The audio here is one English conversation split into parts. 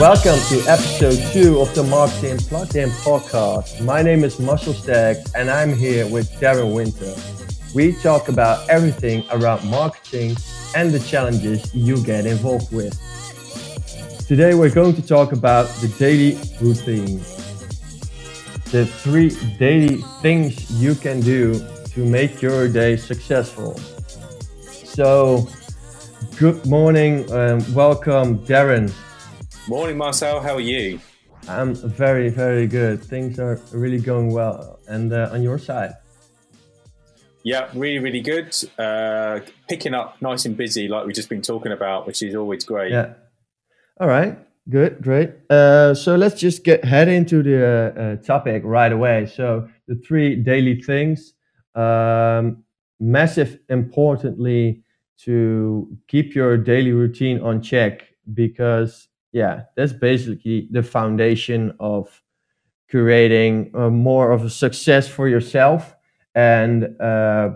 Welcome to episode two of the Marketing Plugged In podcast. My name is Marcel Staggs and I'm here with Darren Winter. We talk about everything around marketing and the challenges you get involved with. Today we're going to talk about the daily routine. The three daily things you can do to make your day successful. So, good morning and welcome, Darren. Morning, Marcel. How are you? I'm very, very good. Things are really going well. And uh, on your side? Yeah, really, really good. Uh, picking up nice and busy, like we've just been talking about, which is always great. Yeah. All right. Good. Great. Uh, so let's just get head into the uh, uh, topic right away. So the three daily things. Um, massive, importantly, to keep your daily routine on check because yeah, that's basically the foundation of creating uh, more of a success for yourself and uh,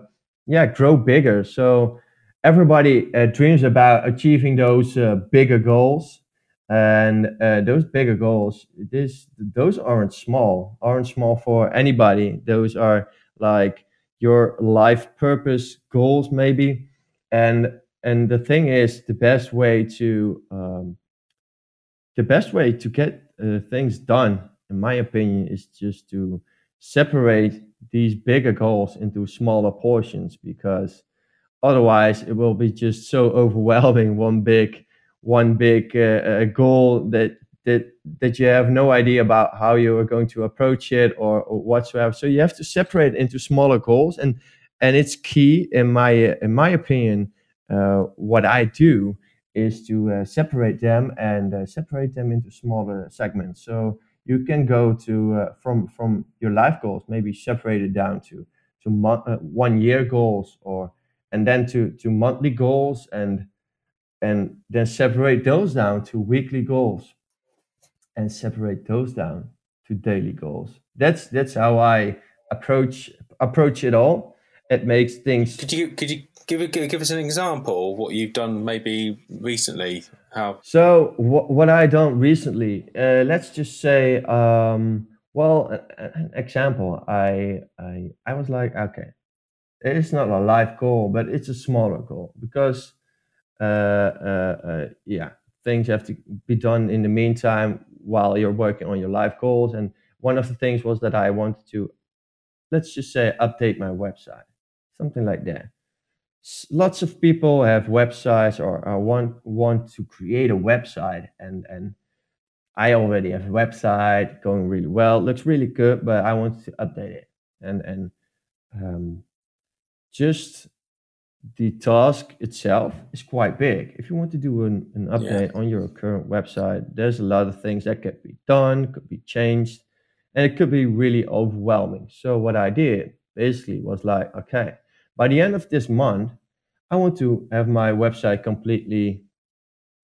yeah, grow bigger. So everybody uh, dreams about achieving those uh, bigger goals, and uh, those bigger goals, this those aren't small, aren't small for anybody. Those are like your life purpose goals, maybe, and and the thing is, the best way to um, the best way to get uh, things done, in my opinion, is just to separate these bigger goals into smaller portions because otherwise it will be just so overwhelming one big one big uh, uh, goal that that that you have no idea about how you are going to approach it or, or whatsoever. So you have to separate into smaller goals and and it's key in my in my opinion uh, what i do is to uh, separate them and uh, separate them into smaller segments. So you can go to uh, from from your life goals, maybe separate it down to to mo- one year goals, or and then to to monthly goals, and and then separate those down to weekly goals, and separate those down to daily goals. That's that's how I approach approach it all. It makes things. Could you could you give give us an example of what you've done maybe recently? How so? What what I done recently? Uh, let's just say, um, well, an example. I I I was like, okay, it's not a life goal, but it's a smaller goal because, uh, uh, uh, yeah, things have to be done in the meantime while you're working on your life goals. And one of the things was that I wanted to, let's just say, update my website, something like that lots of people have websites or, or want want to create a website and and I already have a website going really well, looks really good, but I want to update it. And and um, just the task itself is quite big. If you want to do an, an update yeah. on your current website, there's a lot of things that could be done, could be changed, and it could be really overwhelming. So what I did basically was like, okay, by the end of this month, I want to have my website completely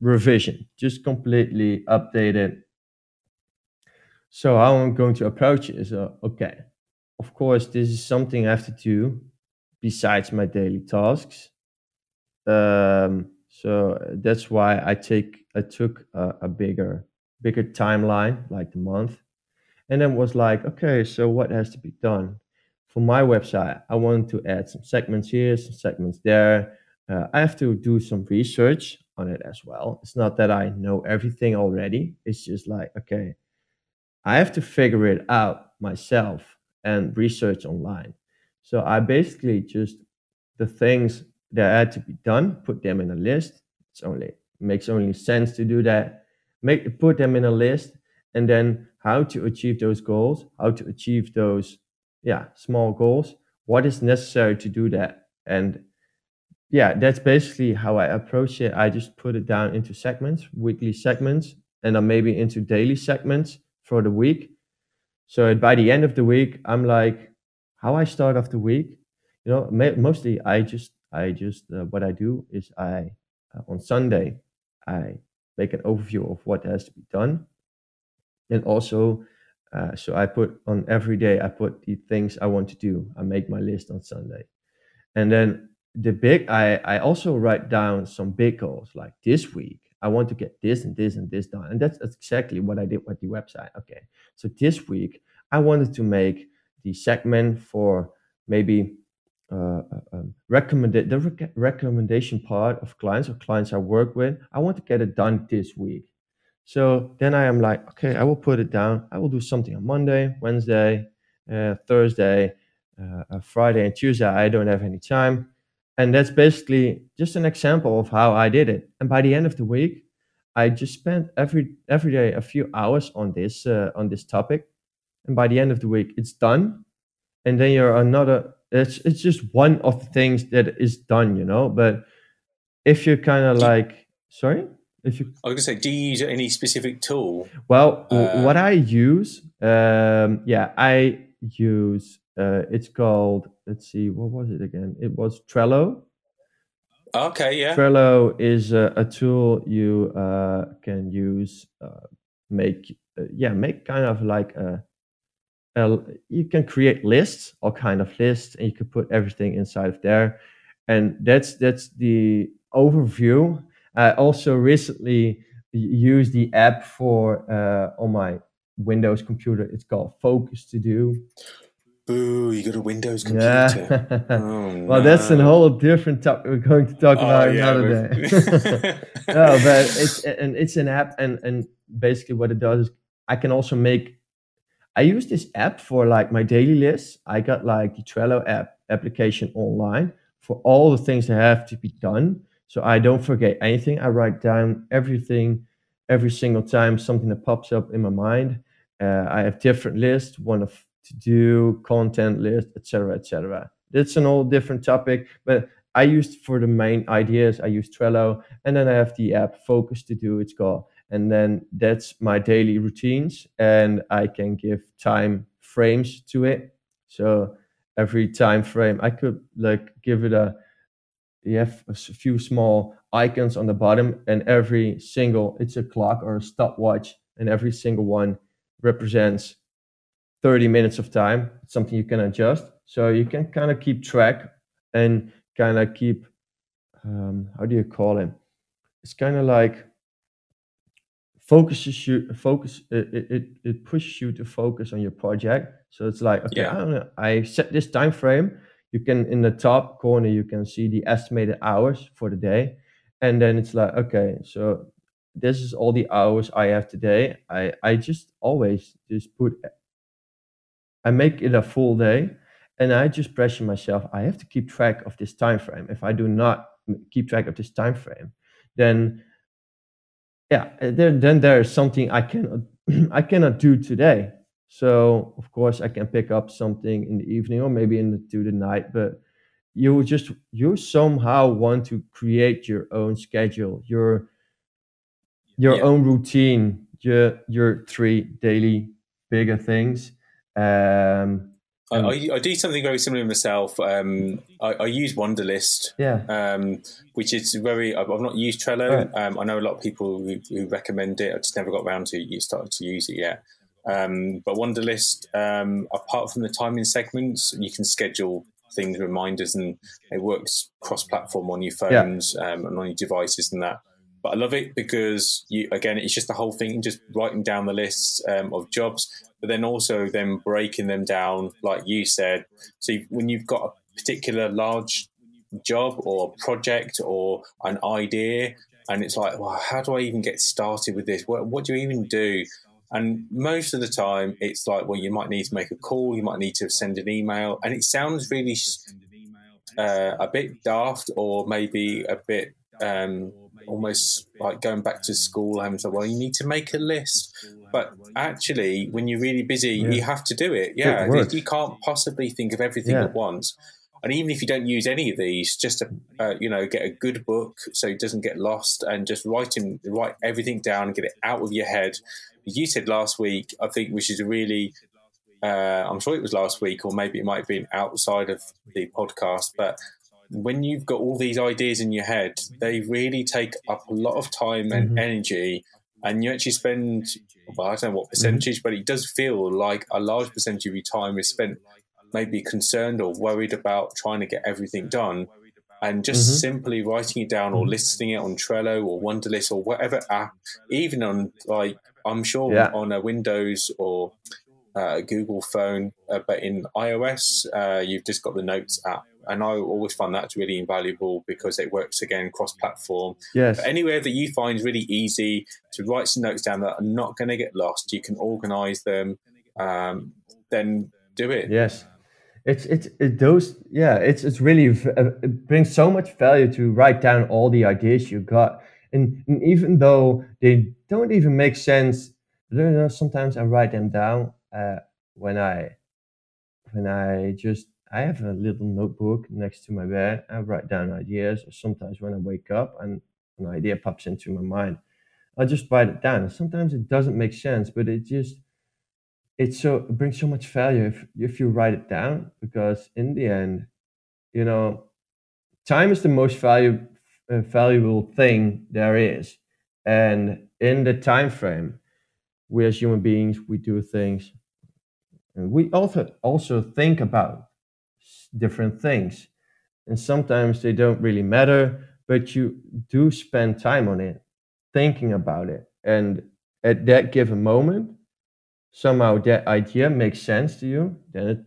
revision, just completely updated. So how I'm going to approach it is, uh, okay, of course, this is something I have to do besides my daily tasks. Um, so that's why I take I took a, a bigger bigger timeline, like the month, and then was like, okay, so what has to be done? For my website, I want to add some segments here, some segments there. Uh, I have to do some research on it as well. It's not that I know everything already. It's just like, okay, I have to figure it out myself and research online. So I basically just the things that had to be done, put them in a list. It's only makes only sense to do that. Make put them in a list, and then how to achieve those goals, how to achieve those yeah small goals. What is necessary to do that? And yeah that's basically how i approach it. I just put it down into segments weekly segments and then maybe into daily segments for the week. So by the end of the week i'm like how i start off the week you know mostly i just i just uh, what i do is i uh, on sunday i make an overview of what has to be done. And also uh, so I put on every day, I put the things I want to do. I make my list on Sunday. And then the big, I, I also write down some big goals like this week. I want to get this and this and this done. And that's, that's exactly what I did with the website. Okay. So this week, I wanted to make the segment for maybe uh, uh um, recommended the rec- recommendation part of clients or clients I work with. I want to get it done this week. So then I am like, okay, I will put it down. I will do something on Monday, Wednesday, uh, Thursday, uh, Friday, and Tuesday. I don't have any time. And that's basically just an example of how I did it. And by the end of the week, I just spent every every day a few hours on this uh, on this topic. And by the end of the week, it's done. And then you're another. It's it's just one of the things that is done, you know. But if you're kind of like, sorry. If you, I was gonna say, do you use any specific tool? Well, uh, what I use, um, yeah, I use. Uh, it's called. Let's see, what was it again? It was Trello. Okay, yeah. Trello is a, a tool you uh, can use. Uh, make uh, yeah, make kind of like a, a. You can create lists, all kind of lists, and you can put everything inside of there. And that's that's the overview I also recently used the app for uh, on my Windows computer. It's called Focus to Do. Boo! You got a Windows computer. Yeah. oh, well, no. that's a whole different topic. We're going to talk oh, about yeah, another day. no, but it's and it's an app, and and basically what it does is I can also make. I use this app for like my daily list. I got like the Trello app application online for all the things that have to be done so I don't forget anything. I write down everything every single time something that pops up in my mind. Uh, I have different lists, one of to do, content list, etc., etc. That's an all different topic, but I used for the main ideas. I use Trello, and then I have the app Focus to do. It's called, and then that's my daily routines, and I can give time frames to it. So every time frame, I could like give it a you have a few small icons on the bottom and every single it's a clock or a stopwatch and every single one represents 30 minutes of time. It's something you can adjust. So you can kind of keep track and kind of keep um, how do you call it? It's kind of like focuses you focus it, it it pushes you to focus on your project. So it's like okay yeah. i don't know i set this time frame you can in the top corner you can see the estimated hours for the day. And then it's like okay so this is all the hours i have today. I i just always just put i make it a full day. And i just pressure myself i have to keep track of this time frame. If i do not keep track of this time frame then yeah then, there is something i cannot i cannot do today so of course I can pick up something in the evening or maybe in the, to the night, but you just you somehow want to create your own schedule, your your yeah. own routine, your your three daily bigger things. Um, I, I, I, do something very similar myself. Um, I, I, use Wunderlist, yeah, um, which is very. I've, I've not used Trello. Right. Um, I know a lot of people who, who, recommend it. I just never got around to started to use it yet. Um, but Wunderlist, um, apart from the timing segments, you can schedule things, reminders, and it works cross-platform on your phones yeah. um, and on your devices and that. But I love it because you again, it's just the whole thing, just writing down the lists um, of jobs, but then also then breaking them down, like you said. So when you've got a particular large job or project or an idea, and it's like, well, how do I even get started with this? What, what do you even do? And most of the time, it's like, well, you might need to make a call, you might need to send an email, and it sounds really uh, a bit daft or maybe a bit um, almost like going back to school and so well you need to make a list but actually when you're really busy yeah. you have to do it yeah it you can't possibly think of everything yeah. at once and even if you don't use any of these just to uh, you know get a good book so it doesn't get lost and just write in, write everything down and get it out of your head you said last week, I think, which is a really, uh, I'm sure it was last week, or maybe it might have been outside of the podcast, but when you've got all these ideas in your head, they really take up a lot of time and mm-hmm. energy, and you actually spend, well, I don't know what mm-hmm. percentage, mm-hmm. but it does feel like a large percentage of your time is spent maybe concerned or worried about trying to get everything done. and just mm-hmm. simply writing it down or listing it on Trello or Wunderlist or whatever app, even on like I'm sure yeah. on a Windows or uh, Google phone, uh, but in iOS, uh, you've just got the Notes app. And I always find that's really invaluable because it works again cross platform. Yes. But anywhere that you find really easy to write some notes down that are not going to get lost, you can organize them, um, then do it. Yes. It's, it's, it, those, yeah, it's, it's really, uh, it brings so much value to write down all the ideas you got. And, and even though they don't even make sense, you know, sometimes I write them down uh, when I when I just I have a little notebook next to my bed. I write down ideas, or sometimes when I wake up and an idea pops into my mind, I just write it down. Sometimes it doesn't make sense, but it just it's so it brings so much value if if you write it down because in the end, you know, time is the most valuable uh, valuable thing there is, and in the time frame, we as human beings we do things and we also also think about different things. And sometimes they don't really matter, but you do spend time on it, thinking about it. And at that given moment, somehow that idea makes sense to you, then it,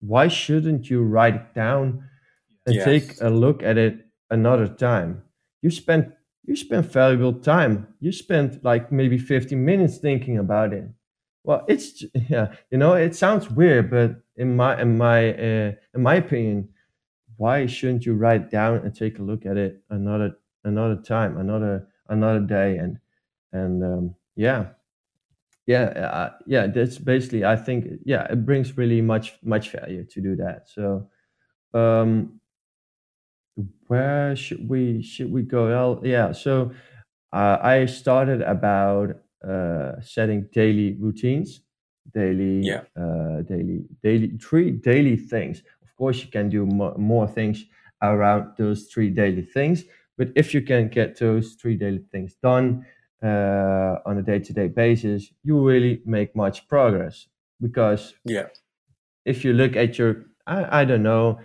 why shouldn't you write it down and yes. take a look at it another time? You spent you spent valuable time. You spent like maybe 15 minutes thinking about it well, it's yeah, you know, it sounds weird, but in my in my uh, in my opinion, why shouldn't you write down and take a look at it another another time, another another day, and and um, yeah, yeah, uh, yeah. That's basically, I think, yeah, it brings really much much value to do that. So, um, where should we should we go? Well, yeah. So, uh, I started about uh, setting daily routines, daily, yeah. uh, daily, daily, three daily things. Of course, you can do more, more things around those three daily things, but if you can get those three daily things done uh, on a day-to-day basis, you really make much progress. Because yeah, if you look at your, I, I don't know,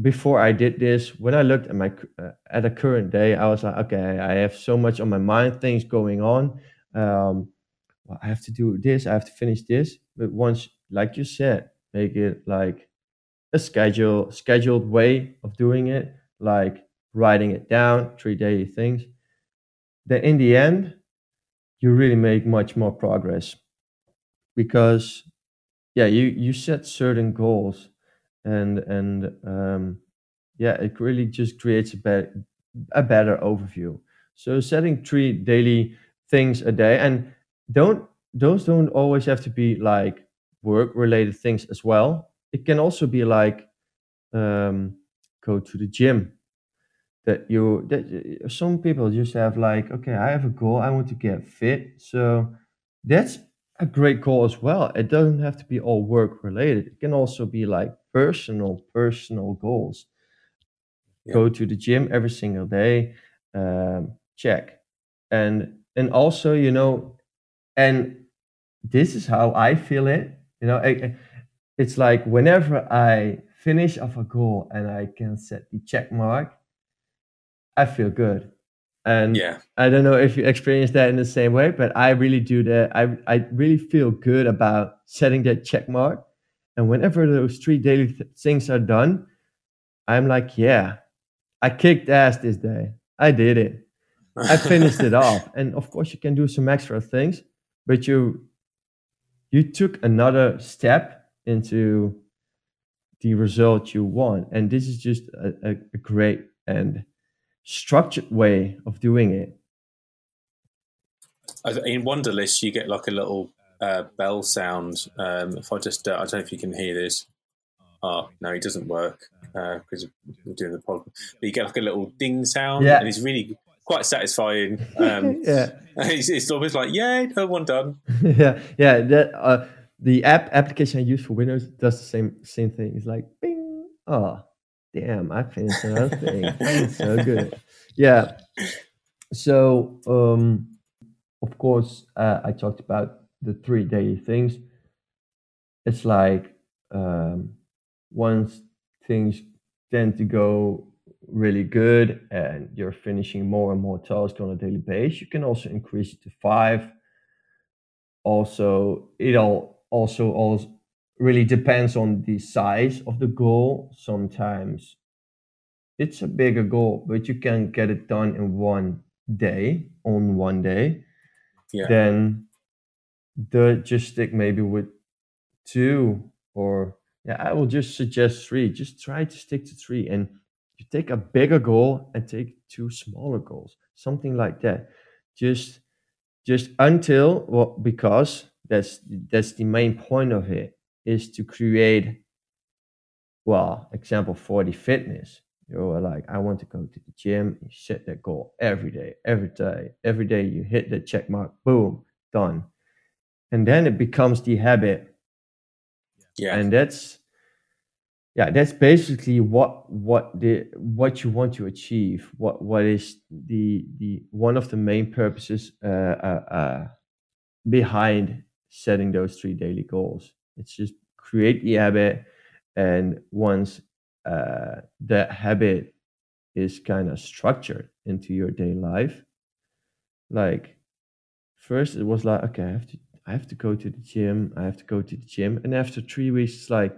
before I did this, when I looked at my uh, at a current day, I was like, okay, I have so much on my mind, things going on um, well, I have to do this, I have to finish this. But once, like you said, make it like a schedule, scheduled way of doing it, like writing it down, three daily things. Then in the end, you really make much more progress. Because yeah, you you set certain goals and and um, yeah, it really just creates a better a better overview. So setting three daily things a day and don't those don't always have to be like work related things as well. It can also be like um, go to the gym that you that some people just have like okay i have a goal i want to get fit. So that's a great goal as well. It doesn't have to be all work related. It can also be like personal personal goals. Yeah. go to the gym every single day um, check. And and also you know and this is how i feel it you know it's like whenever i finish off a goal and i can set the check mark i feel good. And yeah. I don't know if you experience that in the same way but i really do that. I i really feel good about setting that check mark. And whenever those three daily th- things are done i'm like yeah i kicked ass this day. I did it. I finished it off. And of course, you can do some extra things, but you you took another step into the result you want. And this is just a, a, a great and structured way of doing it. In Wunderlist, you get like a little uh, bell sound. Um, if I just, uh, I don't know if you can hear this. Oh, no, it doesn't work because uh, we're doing the podcast. But you get like a little ding sound, yeah. and it's really quite satisfying. Um, yeah, it's, it's, always like, yay, no one done. yeah, yeah. That, uh, the app application I use for Windows does the same same thing. It's like, bing, oh, damn, I finished another thing. So good. Yeah. So, um, of course, uh, I talked about the three daily things. It's like um, once things tend to go really good and you're finishing more and more tasks on a daily basis, you can also increase it to five. Also, it all also also really depends on the size of the goal. Sometimes it's a bigger goal, but you can get it done in one day on one day. Yeah. Then the just stick maybe with two or yeah, I will just suggest three. Just try to stick to three and you take a bigger goal and take two smaller goals. Something like that. Just just until well, because that's that's the main point of it is to create well, example 40 fitness. You're like, I want to go to the gym. You set that goal every day, every day, every day. You hit the check mark, boom, done. And then it becomes the habit. Yeah. And that's yeah, that's basically what what the what you want to achieve. What what is the the one of the main purposes uh, uh, uh, behind setting those three daily goals. It's just create the habit, and once uh, that habit is kind of structured into your daily life, like first it was like okay, I have to I have to go to the gym, I have to go to the gym, and after three weeks, it's like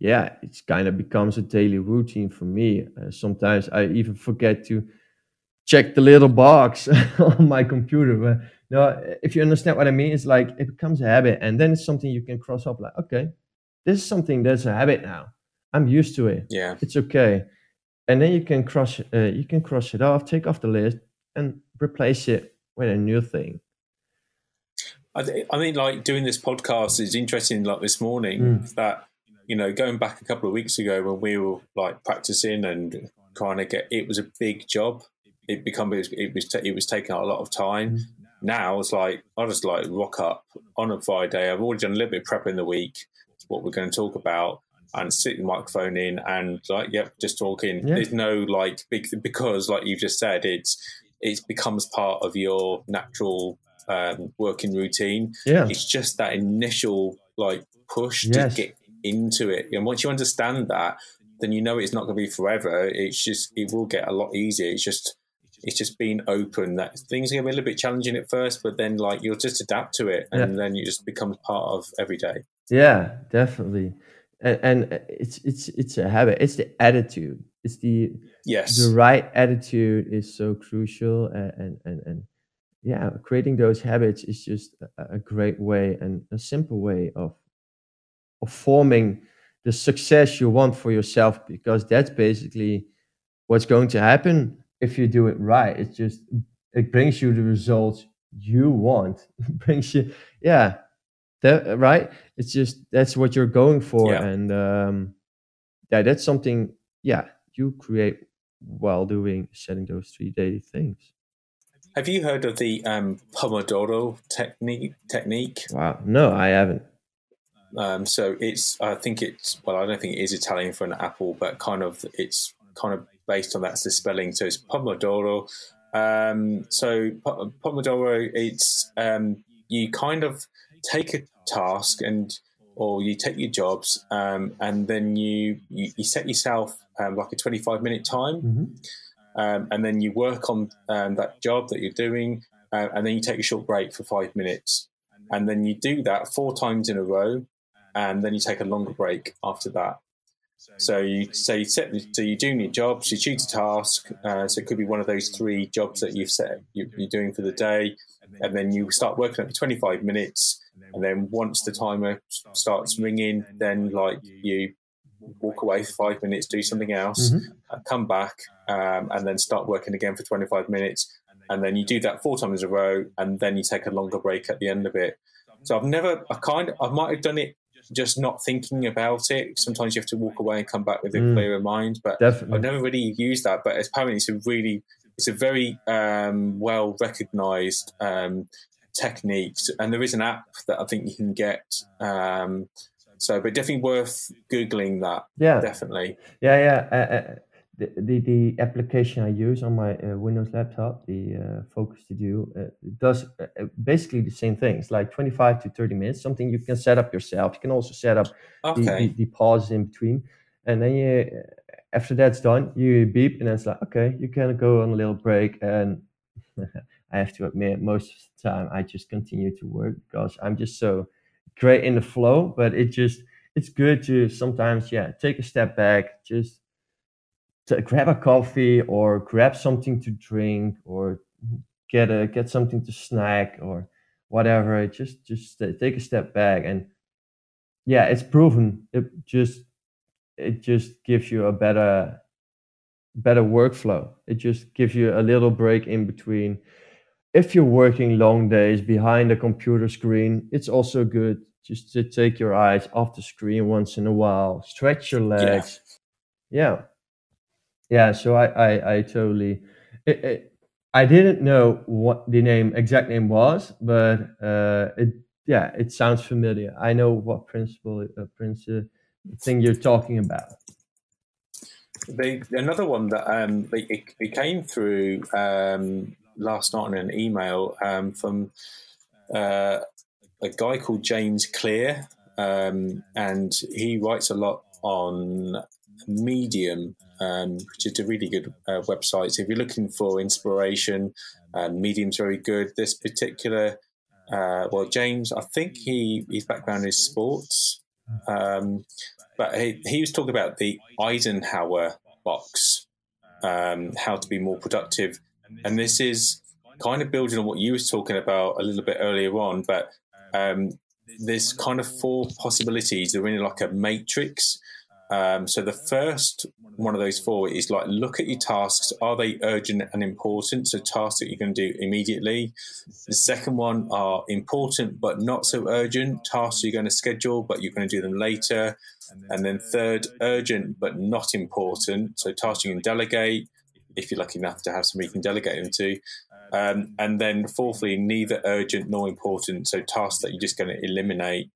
yeah, it kind of becomes a daily routine for me. Uh, sometimes I even forget to check the little box on my computer. But no, if you understand what I mean, it's like it becomes a habit, and then it's something you can cross off. Like, okay, this is something that's a habit now. I'm used to it. Yeah, it's okay. And then you can cross, uh, you can cross it off, take off the list, and replace it with a new thing. I, th- I mean, like doing this podcast is interesting. Like this morning, mm. that you know, going back a couple of weeks ago when we were like practicing and trying to get, it was a big job. It become it was it was, it was taking a lot of time. Mm. Now it's like I just like rock up on a Friday. I've already done a little bit of prep in the week, what we're going to talk about, and sit the microphone in and like yep, just talking. Yeah. There's no like big because like you just said, it's it becomes part of your natural um, working routine. Yeah, it's just that initial like push yes. to get into it. And once you understand that, then you know it's not going to be forever. It's just it will get a lot easier. It's just it's just being open that things are going to be a little bit challenging at first, but then like you'll just adapt to it, and yeah. then it just becomes part of every day. Yeah, definitely. And, and it's it's it's a habit. It's the attitude. It's the yes the right attitude is so crucial, and and and, and yeah, creating those habits is just a, a great way and a simple way of of forming the success you want for yourself because that's basically what's going to happen if you do it right it's just it brings you the results you want it brings you yeah that right it's just that's what you're going for yeah. and um yeah that's something yeah you create while doing setting those three daily things have you heard of the um, pomodoro technique technique wow no i haven't um, so it's, I think it's, well, I don't think it is Italian for an apple, but kind of, it's kind of based on that's the spelling. So it's Pomodoro. Um, so Pomodoro, it's, um, you kind of take a task and, or you take your jobs, um, and then you, you, you set yourself um, like a 25 minute time. Mm-hmm. Um, and then you work on that job that you're doing, uh, and then you take a short break for five minutes and then you do that four times in a row and then you take a longer break after that. So you say you set, so you do your jobs, you choose a task. Uh, so it could be one of those three jobs that you've set you, are doing for the day, and then you start working up for 25 minutes. And then once the timer starts ringing, then like you walk away for five minutes, do something else, mm-hmm. uh, come back, um, and then start working again for 25 minutes. And then you do that four times in a row, and then you take a longer break at the end of it. So I've never, I kind of, I might have done it just not thinking about it. Sometimes you have to walk away and come back with a mm, clearer mind. But definitely. I've never really used that. But apparently, it's a really, it's a very um, well recognized um, technique. And there is an app that I think you can get. Um, so, but definitely worth googling that. Yeah, definitely. Yeah, yeah. Uh, uh, the, the, the application I use on my uh, Windows laptop, the uh, Focus to Do, uh, does basically the same thing. It's like 25 to 30 minutes, something you can set up yourself. You can also set up okay. the, the, the pauses in between. And then you, after that's done, you beep, and then it's like, okay, you can go on a little break. And I have to admit, most of the time, I just continue to work because I'm just so great in the flow. But it just, it's good to sometimes, yeah, take a step back, just grab a coffee or grab something to drink or get a get something to snack or whatever. Just just take a step back and yeah, it's proven. It just it just gives you a better better workflow. It just gives you a little break in between. If you're working long days behind a computer screen, it's also good just to take your eyes off the screen once in a while, stretch your legs. Yeah. Yeah, yeah so I I, I totally it, it, I didn't know what the name exact name was, but uh, it yeah, it sounds familiar. I know what principle uh, principle thing you're talking about. They, another one that um, it, it came through um, last night in an email um, from uh, a guy called James Clear, um, and he writes a lot on Medium, um, which is a really good uh, website. So if you're looking for inspiration, um, Medium's very good. This particular, uh, well, James, I think he his background is sports. Um, but he, he was talking about the Eisenhower box, um, how to be more productive. And this is kind of building on what you was talking about a little bit earlier on, but um, there's kind of four possibilities. They're in like a matrix. Um, so the first one of those four is like look at your tasks. Are they urgent and important? So tasks that you're going to do immediately. The second one are important but not so urgent. Tasks you're going to schedule but you're going to do them later. And then third, urgent but not important. So tasks you can delegate if you're lucky enough to have somebody you can delegate them to. Um, and then fourthly, neither urgent nor important. So tasks that you're just going to eliminate.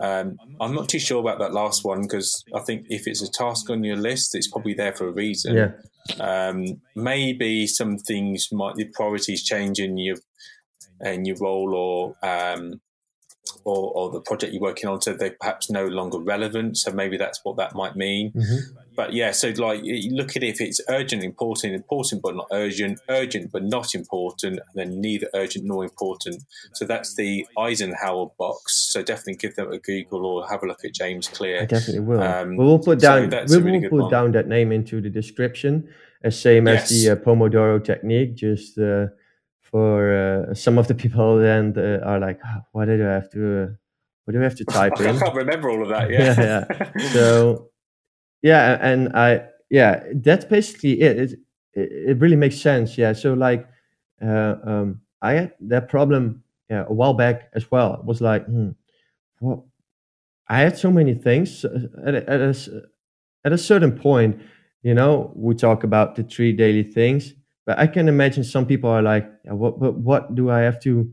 Um, I'm not too sure about that last one because I think if it's a task on your list, it's probably there for a reason. Yeah. Um, maybe some things might the priorities change in your in your role or um, or, or the project you're working on, so they're perhaps no longer relevant. So maybe that's what that might mean. Mm-hmm. But yeah, so like look at it if it's urgent, important, important but not urgent, urgent but not important, and then neither urgent nor important. So that's the Eisenhower box. So definitely give them a Google or have a look at James Clear. I definitely will. Um, we'll put down so we will really put one. down that name into the description, as same yes. as the uh, Pomodoro technique. Just uh, for uh, some of the people then uh, are like, oh, what did I have to, uh, what do I have to type I in? I can't remember all of that. Yeah, yeah. yeah. So, yeah, and I, yeah, that's basically it. It, it really makes sense. Yeah. So like, uh, um, I had that problem yeah, a while back as well. It was like, hmm, what? I had so many things uh, at a, at a, at a certain point. You know, we talk about the three daily things but I can imagine some people are like, yeah, what, what, what do I have to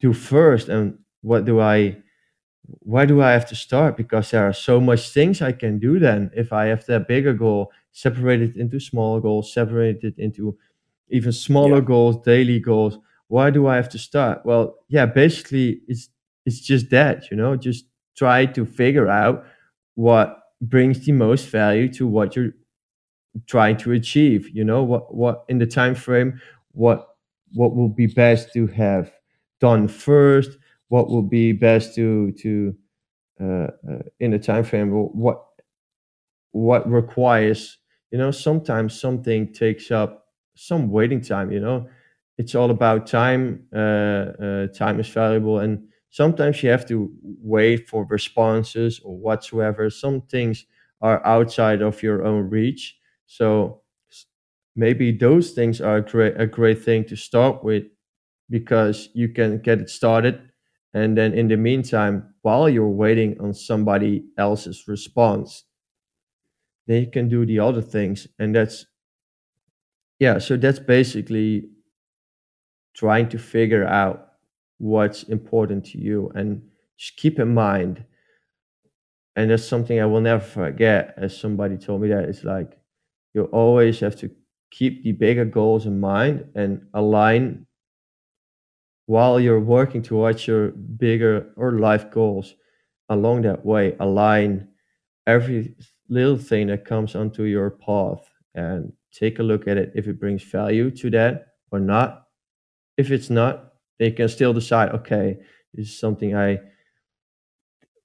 do first, and what do I, why do I have to start? Because there are so much things I can do. Then, if I have that bigger goal, separate it into smaller goals, separate it into even smaller yeah. goals, daily goals. Why do I have to start? Well, yeah, basically, it's it's just that you know, just try to figure out what brings the most value to what you're trying to achieve you know what what in the time frame what what will be best to have done first what will be best to to uh, uh, in the time frame what what requires you know sometimes something takes up some waiting time you know? It's all about time uh, uh time is valuable and sometimes you have to wait for responses or whatsoever. Some things are outside of your own reach so maybe those things are a great a great thing to start with because you can get it started. And then in the meantime while you're waiting on somebody else's response then you can do the other things. And that's yeah so that's basically trying to figure out what's important to you and just keep in mind. And that's something i will never forget as somebody told me that. It's like you always have to keep the bigger goals in mind and align while you're working towards your bigger or life goals along that way align every little thing that comes onto your path and take a look at it if it brings value to that or not. If it's not, they can still decide, okay, this is something I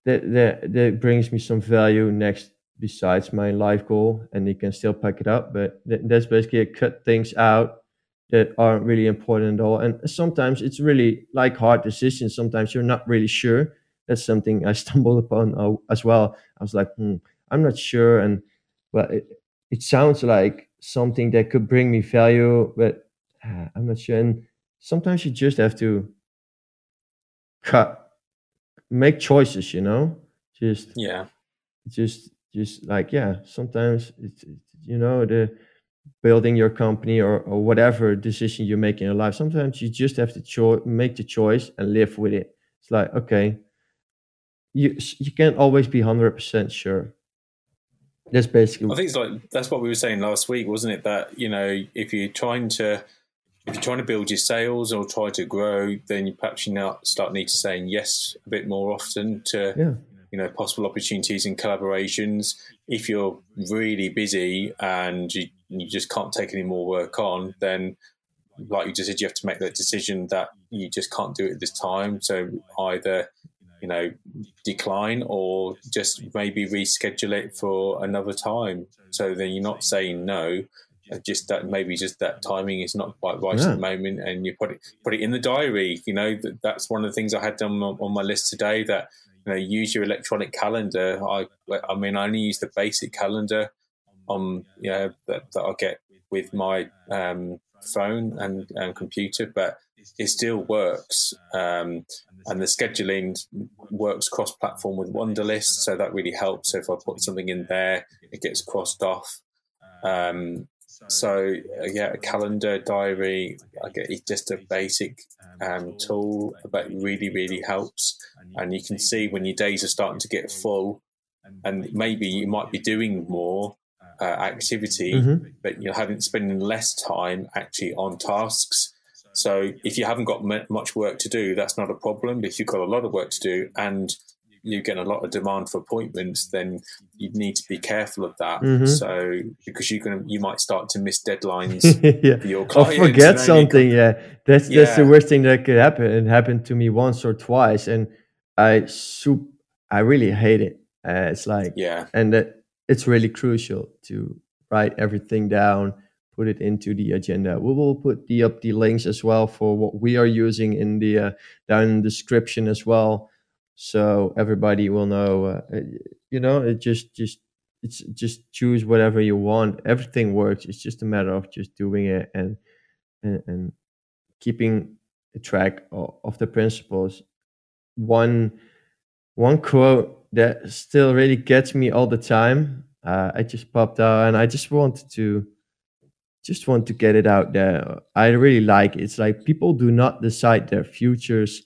that that that brings me some value next besides my life goal, and you can still pack it up. But th- that's basically cut things out that aren't really important at all. And sometimes it's really like hard decisions. Sometimes you're not really sure. That's something I stumbled upon uh, as well. I was like, hmm, I'm not sure, and but it, it sounds like something that could bring me value, but uh, I'm not sure. And sometimes you just have to cut, make choices. You know, just yeah, just just like yeah. Sometimes it's, it's you know the building your company or, or whatever decision you make in your life. Sometimes you just have to cho- make the choice and live with it. It's like okay, you you can't always be hundred percent sure that's basically. I think it's like that's what we were saying last week, wasn't it? That you know, if you're trying to if you're trying to build your sales or try to grow, then you perhaps you now start need to saying yes a bit more often to yeah. You know possible opportunities and collaborations. If you're really busy and you, you just can't take any more work on, then like you just said, you have to make that decision that you just can't do it at this time. So either you know, decline or just maybe reschedule it for another time. So then you're not saying no, uh, just that maybe just that timing is not quite right yeah. at the moment, and you put it put it in the diary. You know, that, that's one of the things I had done on, on my list today. That you know, use your electronic calendar. I I mean, I only use the basic calendar on you know that, that I get with my um, phone and, and computer, but it still works. Um, and the scheduling works cross platform with Wunderlist, So that really helps. So if I put something in there, it gets crossed off. Um, so uh, yeah, a calendar diary, I get it's just a basic um, tool, but really, really helps. And you can see when your days are starting to get full, and maybe you might be doing more uh, activity, mm-hmm. but you're having spending less time actually on tasks. So if you haven't got much work to do, that's not a problem. But if you've got a lot of work to do and you get a lot of demand for appointments, then you need to be careful of that. Mm-hmm. So because you're gonna, you might start to miss deadlines yeah. for your clients. Or forget something. Yeah, that's yeah. that's the worst thing that could happen. It happened to me once or twice, and I soup. I really hate it. Uh, it's like yeah, and that it's really crucial to write everything down put it into the agenda. We will put the up the links as well for what we are using in the uh, down in the description as well, so everybody will know. Uh, you know, it just just it's just choose whatever you want. Everything works. It's just a matter of just doing it and and, and keeping track of, of the principles. One one quote that still really gets me all the time. Uh, I just popped out and I just wanted to just want to get it out there. I really like it. It's like people do not decide their futures,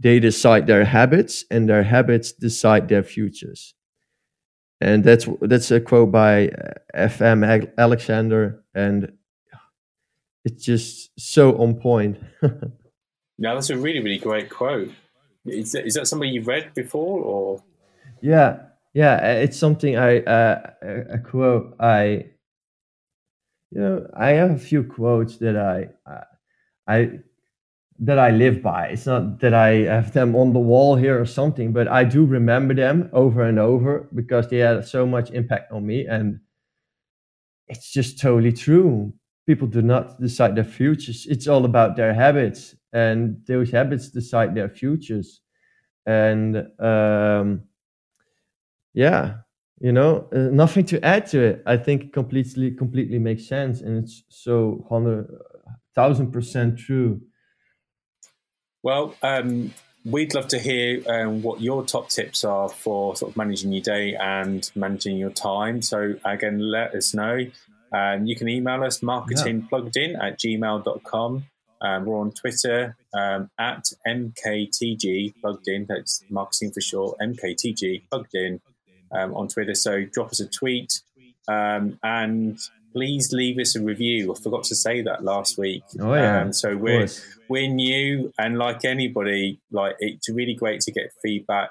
they decide their habits, and their habits decide their futures. And that's that's a quote by uh, FM Alexander, and it's just so on point. now that's a really really great quote. Is that, is that something you've read before, or? Yeah, yeah, it's something I uh, a quote I you know, I have a few quotes that I, I, that I live by. It's not that I have them on the wall here or something, but I do remember them over and over because they had so much impact on me, and it's just totally true. People do not decide their futures. It's all about their habits, and those habits decide their futures. And um, yeah, you know uh, nothing to add to it i think completely completely makes sense and it's so 100 thousand percent true well um, we'd love to hear um, what your top tips are for sort of managing your day and managing your time so again let us know um, you can email us marketingpluggedin at gmail.com um, we're on Twitter um, at MKTG plugged in. That's marketing for short. MKTG plugged in um, on Twitter. So drop us a tweet um, and please leave us a review. I forgot to say that last week. Oh yeah. Um, so we're we're new, and like anybody, like it's really great to get feedback.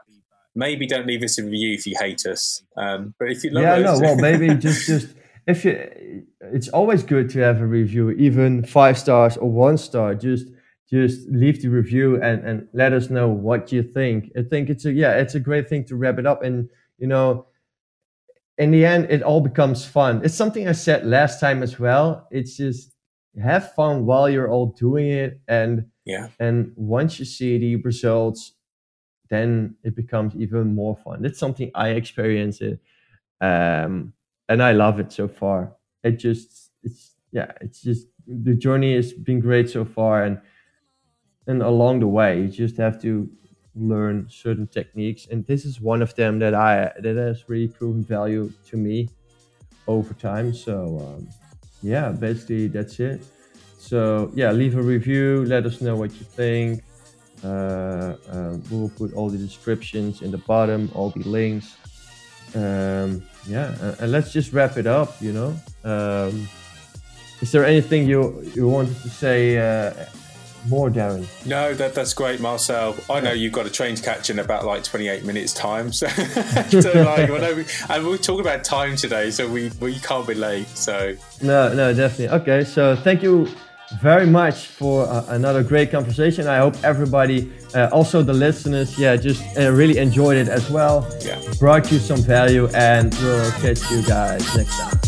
maybe don't leave us a review if you hate us. Um, but if you love yeah, us, no, well, maybe just just if you, it's always good to have a review, even five stars or one star. Just just leave the review and and let us know what you think. I think it's a yeah, it's a great thing to wrap it up. And you know, in the end, it all becomes fun. It's something I said last time as well. It's just have fun while you're all doing it, and yeah, and once you see the results, then it becomes even more fun. That's something I experience it. Um, and I love it so far. It just it's yeah, it's just the journey has been great so far, and and along the way you just have to learn certain techniques, and this is one of them that I that has really proven value to me over time. So um, yeah, basically that's it. So yeah, leave a review. Let us know what you think. Uh, uh, we'll put all the descriptions in the bottom, all the links um, yeah, and, and, let's just wrap it up. You know, um, is there anything you you wanted to say uh, more, Darren? No, that that's great, Marcel. I know you've got a train to catch in about like twenty eight minutes time, so, so like, we, and we're talking about time today, so we we can't be late. So no, no, definitely. Okay, so thank you very much for uh, another great conversation. I hope everybody, uh, also the listeners, yeah, just uh, really enjoyed it as well. Yeah. Brought you some value, and we'll catch you guys next time.